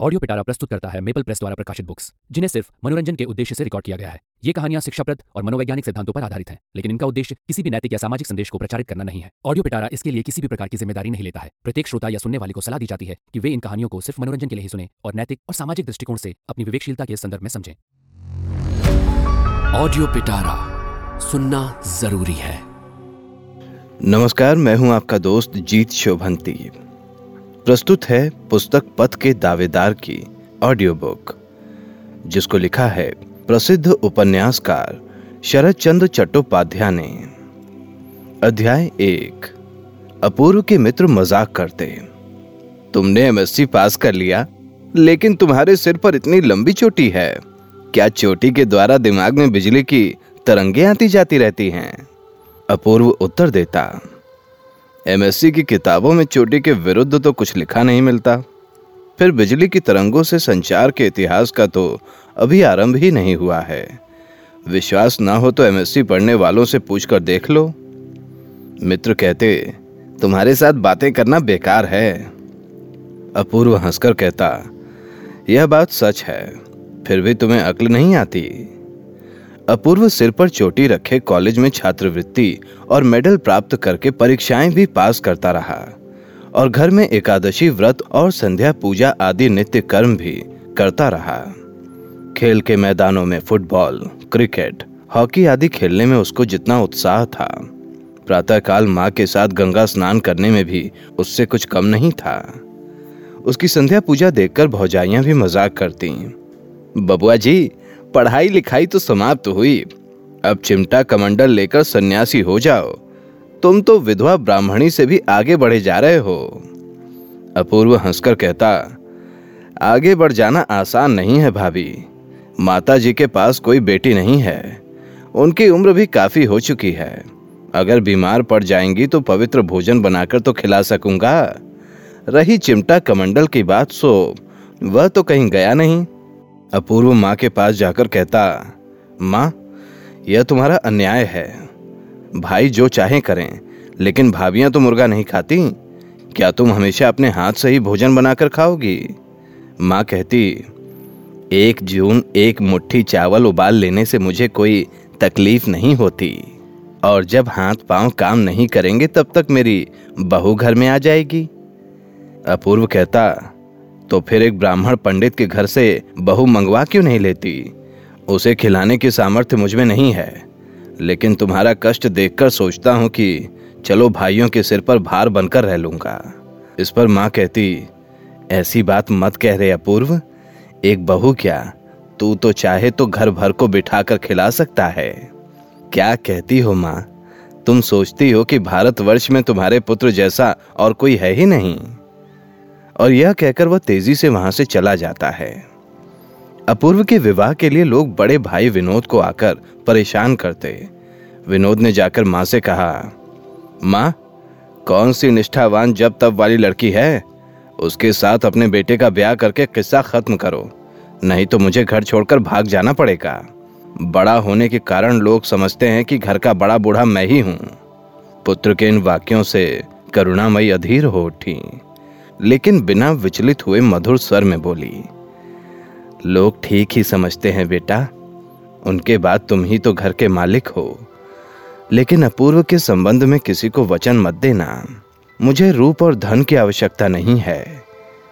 Audio पिटारा प्रस्तुत करता है मेपल प्रेस द्वारा प्रकाशित बुक्स जिन्हें सिर्फ़ मनोरंजन के उद्देश्य से रिकॉर्ड किया गया है। ये कहानियाँ शिक्षाप्रद और मनोवैज्ञानिक सिद्धांतों पर आधारित हैं लेकिन इनका उद्देश्य किसी भी नैतिक या सामाजिक संदेश को प्रचारित करना नहीं है। ऑडियो पिटारा इसके लिए किसी भी प्रकार की ज़िम्मेदारी नहीं लेता है। प्रत्येक श्रोता या सुनने वाले को सलाह दी जाती है कि वे इन कहानियों को सिर्फ़ मनोरंजन के लिए ही सुने और नैतिक और सामाजिक दृष्टिकोण से अपनी विवेकशीलता के संदर्भ में समझें। ऑडियो पिटारा सुनना ज़रूरी है। नमस्कार मैं हूँ आपका दोस्त जीत शोभंती प्रस्तुत है पुस्तक पथ के दावेदार की ऑडियो बुक जिसको लिखा है प्रसिद्ध उपन्यासकार शरद चंद्र चट्टोपाध्याय ने। अध्याय एक, अपूर्व के मित्र मज़ाक करते। तुमने एमएससी पास कर लिया, लेकिन तुम्हारे सिर पर इतनी लंबी चोटी है। क्या चोटी के द्वारा दिमाग में बिजली की तरंगे आती जाती रहती हैं? अपूर्व उत्तर देता एमएससी की किताबों में चोटी के विरुद्ध तो कुछ लिखा नहीं मिलता। फिर बिजली की तरंगों से संचार के इतिहास का तो अभी आरंभ ही नहीं हुआ है। विश्वास ना हो तो एमएससी पढ़ने वालों से पूछकर देख लो। मित्र कहते, तुम्हारे साथ बातें करना बेकार है। अपूर्व हंसकर कहता, यह बात सच है, फिर भी तुम्हें अक्ल नहीं आती। अपूर्व सिर पर चोटी रखे कॉलेज में छात्रवृत्ति और मेडल प्राप्त करके परीक्षाएँ भी पास करता रहा। और घर में एकादशी व्रत और संध्या पूजा आदि नित्य कर्म भी करता रहा। खेल के मैदानों में फुटबॉल, क्रिकेट, हॉकी आदि खेलने में उसको जितना उत्साह था। प्रातःकाल माँ के साथ गंगा स्नान करने में भी उससे कुछ कम नहीं था। उसकी संध्या पूजा देखकर भौजाइयाँ भी मज़ाक करती। बबुआ जी पढ़ाई लिखाई तो समाप्त हुई। अब चिमटा कमंडल लेकर सन्यासी हो जाओ। तुम तो विधवा ब्राह्मणी से भी आगे बढ़े जा रहे हो। अपूर्व हंसकर कहता, आगे बढ़ जाना आसान नहीं है भाभी। माता जी के पास कोई बेटी नहीं है। उनकी उम्र भी काफ़ी हो चुकी है। अगर बीमार पड़ जाएँगी तो पवित्र भोजन बनाकर तो खिला सकूँगा। रही चिमटा कमंडल की बात सो, वह तो कहीं गया नहीं। अपूर्व माँ के पास जाकर कहता, माँ, यह तुम्हारा अन्याय है। भाई जो चाहे करें, लेकिन भाभियाँ तो मुर्गा नहीं खाती। क्या तुम हमेशा अपने हाथ से ही भोजन बनाकर खाओगी? माँ कहती, एक जून एक मुट्ठी चावल उबाल लेने से मुझे कोई तकलीफ़ नहीं होती। और जब हाथ पाँव काम नहीं करेंगे, तब तक मेरी बहू घर में आ जाएगी। अपूर्व कहता तो फिर एक ब्राह्मण पंडित के घर से बहू मंगवा क्यों नहीं लेती? उसे खिलाने की सामर्थ्य मुझमें नहीं है। लेकिन तुम्हारा कष्ट देखकर सोचता हूँ कि चलो भाइयों के सिर पर भार बनकर रह लूँगा। इस पर माँ कहती, ऐसी बात मत कह रहे अपूर्व। एक बहू क्या? तू तो चाहे तो घर भर को बिठाकर खिला सकता है। क्या कहती हो माँ? तुम सोचती हो कि भारतवर्ष में तुम्हारे पुत्र जैसा और कोई है ही नहीं। और यह कहकर वह तेज़ी से वहाँ से चला जाता है। अपूर्व के विवाह के लिए लोग बड़े भाई विनोद को आकर परेशान करते। विनोद ने जाकर माँ से कहा, माँ, कौन सी निष्ठावान जब तब वाली लड़की है? उसके साथ अपने बेटे का ब्याह करके किस्सा खत्म करो, नहीं तो मुझे घर छोड़कर भाग जाना पड़ेगा। बड़ा होने के कारण लोग समझते हैं कि घर का बड़ा बूढ़ा मैं ही हूँ। पुत्र के इन वाक्यों से करुणामयी अधीर हो उठी। लेकिन बिना विचलित हुए मधुर स्वर में बोली, लोग ठीक ही समझते हैं बेटा, उनके बाद तुम ही तो घर के मालिक हो। लेकिन अपूर्व के संबंध में किसी को वचन मत देना। मुझे रूप और धन की आवश्यकता नहीं है।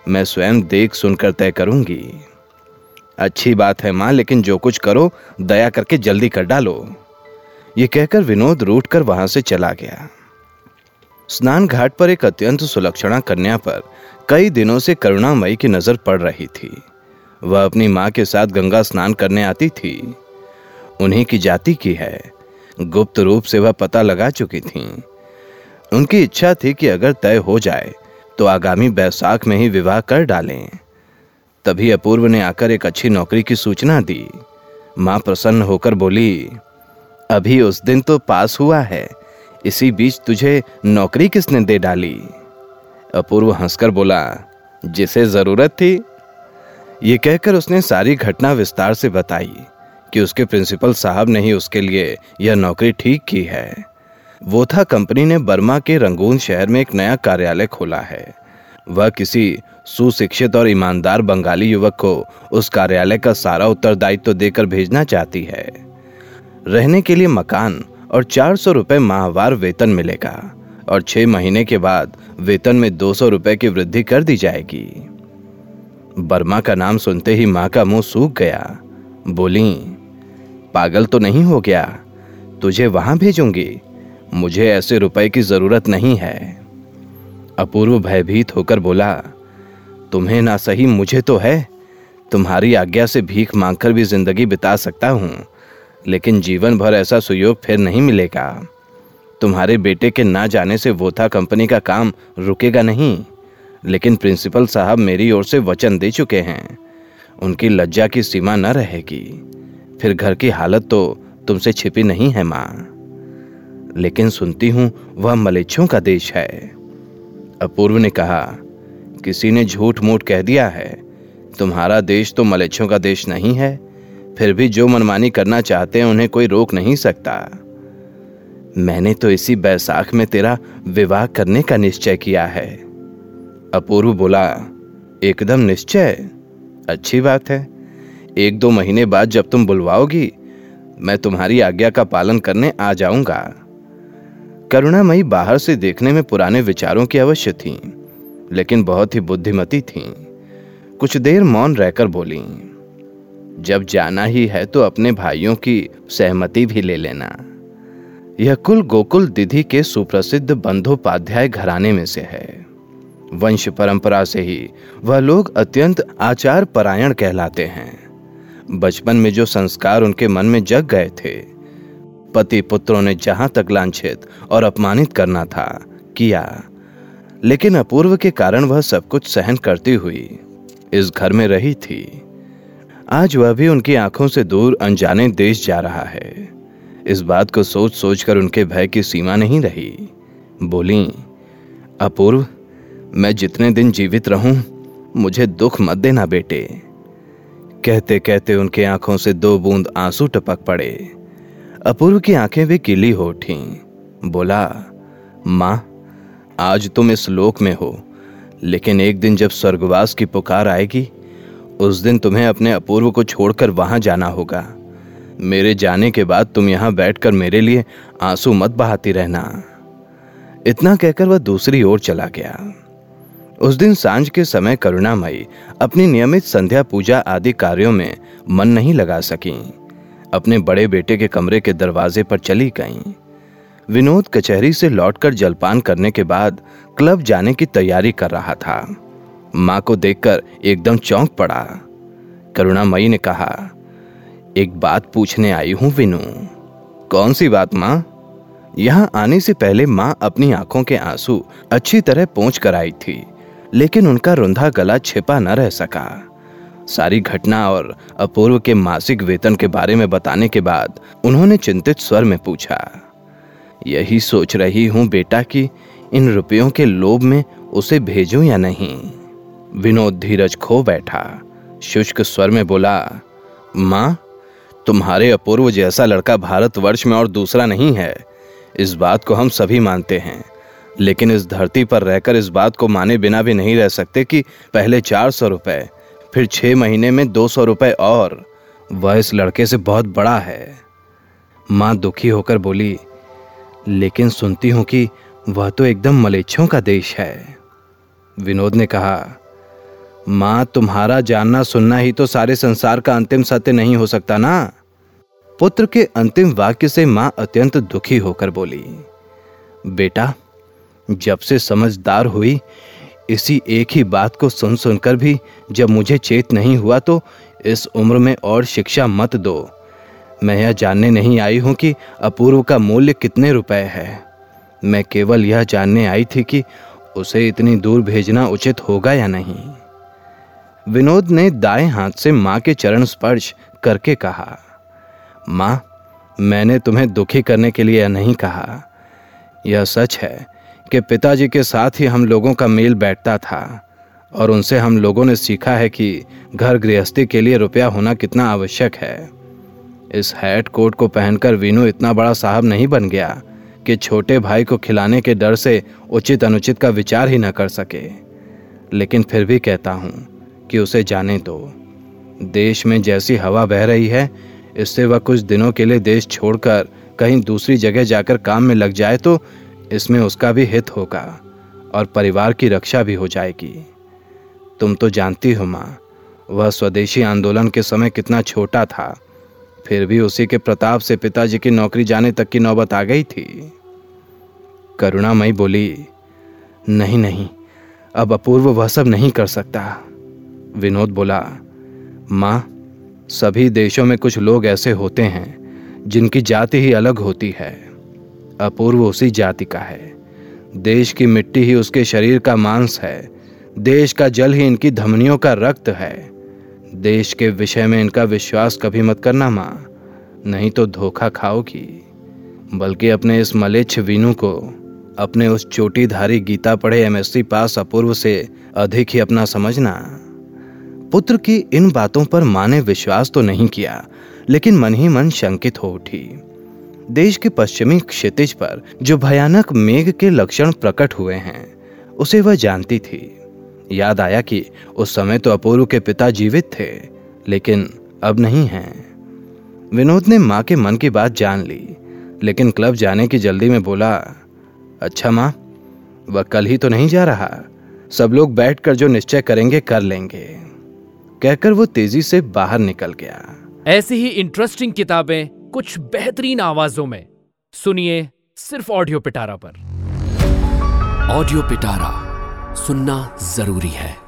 मैं स्वयं देख सुनकर तय करूँगी। अच्छी बात है माँ, लेकिन जो कुछ करो, दया करके जल्दी कर डालो। ये कहकर विनोद रूट कर वहाँ से चला गया। स्नान घाट पर एक अत्यंत सुलक्षणा कन्या पर कई दिनों से करुणामयी की नज़र पड़ रही थी। वह अपनी माँ के साथ गंगा स्नान करने आती थी। उन्हीं की जाति की है। गुप्त रूप से वह पता लगा चुकी थी। उनकी इच्छा थी कि अगर तय हो जाए तो आगामी बैसाख में ही विवाह कर डालें। तभी अपूर्व ने आकर एक अच्छी नौकरी की सूचना दी। माँ प्रसन्न होकर बोली, अभी उस दिन तो पास हुआ है। इसी बीच तुझे नौकरी किसने दे डाली? अपूर्व हंसकर बोला, जिसे ज़रूरत थी। ये कहकर उसने सारी घटना विस्तार से बताई कि उसके प्रिंसिपल साहब ने ही उसके लिए यह नौकरी ठीक की है। वो था कंपनी ने बर्मा के रंगून शहर में एक नया कार्यालय खोला है। वह किसी सुशिक्षित और ईमानदार बंगाली युवक को उस कार्यालय का सारा उत्तरदायित्व तो देकर भेजना चाहती है। रहने के लिए मकान और चार सौ रुपये माहवार वेतन मिलेगा और छह महीने के बाद वेतन में दो सौ रुपये की वृद्धि कर दी जाएगी। बर्मा का नाम सुनते ही माँ का मुँह सूख गया। बोली, पागल तो नहीं हो गया? तुझे वहाँ भेजूँगी। मुझे ऐसे रुपए की ज़रूरत नहीं है। अपूर्व भयभीत होकर बोला, तुम्हें ना सही मुझे तो है। तुम्हारी आज्ञा से भीख मांगकर भी ज़िंदगी बिता सकता हूँ। लेकिन जीवन भर ऐसा सुयोग फिर नहीं मिलेगा। तुम्हारे बेटे के ना जाने से वोथा कंपनी का काम रुकेगा नहीं, लेकिन प्रिंसिपल साहब मेरी ओर से वचन दे चुके हैं। उनकी लज्जा की सीमा न रहेगी। फिर घर की हालत तो तुमसे छिपी नहीं है माँ। लेकिन सुनती हूँ वह मलेच्छों का देश है। अपूर्व ने कहा, किसी ने झूठ मूठ कह दिया है। तुम्हारा देश तो मलेच्छों का देश नहीं है। फिर भी जो मनमानी करना चाहते हैं, उन्हें कोई रोक नहीं सकता। मैंने तो इसी बैसाख में तेरा विवाह करने का निश्चय किया है। अपूर्व बोला, एकदम निश्चय? अच्छी बात है। एक दो महीने बाद जब तुम बुलवाओगी, मैं तुम्हारी आज्ञा का पालन करने आ जाऊँगा। करुणामयी बाहर से देखने में पुराने विचारों की अवश्य थी, लेकिन बहुत ही बुद्धिमती थी। कुछ देर मौन रहकर बोली जब जाना ही है तो अपने भाइयों की सहमति भी ले लेना। यह कुल गोकुल दिधि के सुप्रसिद्ध बंधोपाध्याय घराने में से है। वंश परंपरा से ही वह लोग अत्यंत आचार परायण कहलाते हैं। बचपन में जो संस्कार उनके मन में जग गए थे, पति पुत्रों ने जहाँ तक लांछित और अपमानित करना था, किया। लेकिन अपूर्व के कारण वह सब कुछ सहन करती हुई इस घर में रही थी। आज वह भी उनकी आँखों से दूर अनजाने देश जा रहा है। इस बात को सोच सोच कर उनके भय की सीमा नहीं रही। बोली, अपूर्व, मैं जितने दिन जीवित रहूँ, मुझे दुख मत देना बेटे। कहते कहते उनके आँखों से दो बूंद आँसू टपक पड़े। अपूर्व की आँखें भी किली हो उठी। बोला, माँ, आज तुम इस लोक में हो, लेकिन एक दिन जब स्वर्गवास की पुकार आएगी उस दिन तुम्हें अपने अपूर्व को छोड़कर वहाँ जाना होगा। मेरे जाने के बाद तुम यहाँ बैठकर मेरे लिए आँसू मत बहाती रहना। इतना कहकर वह दूसरी ओर चला गया। उस दिन साँझ के समय करुणामयी अपनी नियमित संध्या पूजा आदि कार्यों में मन नहीं लगा सकी। अपने बड़े बेटे के कमरे के दरवाजे पर चली गईं। विनोद कचहरी से लौटकर जलपान करने के बाद क्लब जाने की तैयारी कर रहा था। माँ को देखकर एकदम चौंक पड़ा। करुणामयी ने कहा, एक बात पूछने आई हूँ विनू। कौन सी बात माँ? यहाँ आने से पहले माँ अपनी आँखों के आँसू अच्छी तरह पहुँच कर आई थी, लेकिन उनका रुंधा गला छिपा न रह सका। सारी घटना और अपूर्व के मासिक वेतन के बारे में बताने के बाद उन्होंने चिंतित स्वर में पूछा, यही सोच रही हूँ बेटा कि इन रुपयों के लोभ में उसे भेजूं या नहीं? विनोद धीरज खो बैठा। शुष्क स्वर में बोला, माँ, तुम्हारे अपूर्व जैसा लड़का भारतवर्ष में और दूसरा नहीं है। इस बात को हम सभी मानते हैं। लेकिन इस धरती पर रहकर इस बात को माने बिना भी नहीं रह सकते कि पहले चार सौ रुपए, फिर छह महीने में दो सौ रुपए और। वह इस लड़के से बहुत बड़ा है। माँ दुखी होकर बोली, लेकिन सुनती हूँ कि वह तो एकदम मलेच्छों का देश है। विनोद ने कहा माँ, तुम्हारा जानना सुनना ही तो सारे संसार का अंतिम सत्य नहीं हो सकता ना? पुत्र के अंतिम वाक्य से माँ अत्यंत दुखी होकर बोली, बेटा, जब से समझदार हुई, इसी एक ही बात को सुन सुनकर भी जब मुझे चेत नहीं हुआ तो इस उम्र में और शिक्षा मत दो। मैं यह जानने नहीं आई हूँ कि अपूर्व का मूल्य कितने रुपए है। मैं केवल यह जानने आई थी कि उसे इतनी दूर भेजना उचित होगा या नहीं। विनोद ने दाएँ हाथ से माँ के चरण स्पर्श करके कहा, माँ, मैंने तुम्हें दुखी करने के लिए नहीं कहा। यह सच है कि पिताजी के साथ ही हम लोगों का मेल बैठता था और उनसे हम लोगों ने सीखा है कि घर गृहस्थी के लिए रुपया होना कितना आवश्यक है। इस हैट कोट को पहनकर वीनू इतना बड़ा साहब नहीं बन गया कि छोटे भाई को खिलाने के डर से उचित अनुचित का विचार ही न कर सके। लेकिन फिर भी कहता हूँ कि उसे जाने दो। देश में जैसी हवा बह रही है, इससे वह कुछ दिनों के लिए देश छोड़कर कहीं दूसरी जगह जाकर काम में लग जाए तो इसमें उसका भी हित होगा और परिवार की रक्षा भी हो जाएगी। तुम तो जानती हो माँ, वह स्वदेशी आंदोलन के समय कितना छोटा था। फिर भी उसी के प्रताप से पिताजी की नौकरी जाने तक की नौबत आ गई थी। करुणामयी बोली, नहीं नहीं, अब अपूर्व वह सब नहीं कर सकता। विनोद बोला, माँ, सभी देशों में कुछ लोग ऐसे होते हैं, जिनकी जाति ही अलग होती है। अपूर्व उसी जाति का है। देश की मिट्टी ही उसके शरीर का मांस है। देश का जल ही इनकी धमनियों का रक्त है। देश के विषय में इनका विश्वास कभी मत करना, माँ, नहीं तो धोखा खाओगी। बल्कि अपने इस मलेच्छ वीनू को, अपने उस चोटीधारी गीता पढ़े एमएससी पास अपूर्व से अधिक ही अपना समझना। पुत्र की इन बातों पर माँ ने विश्वास तो नहीं किया, लेकिन मन ही मन शंकित हो उठी। देश के पश्चिमी क्षितिज पर जो भयानक मेघ के लक्षण प्रकट हुए हैं, उसे वह जानती थी। याद आया कि उस समय तो अपूर्व के पिता जीवित थे, लेकिन अब नहीं हैं। विनोद ने माँ के मन की बात जान ली, लेकिन क्लब जाने की जल्दी में बोला अच्छा माँ, वह कल ही तो नहीं जा रहा। सब लोग बैठकर जो निश्चय करेंगे कर लेंगे। कहकर वो तेज़ी से बाहर निकल गया। ऐसी ही इंटरेस्टिंग किताबें कुछ बेहतरीन आवाजों में। सुनिए सिर्फ़ ऑडियो पिटारा पर। ऑडियो पिटारा सुनना ज़रूरी है।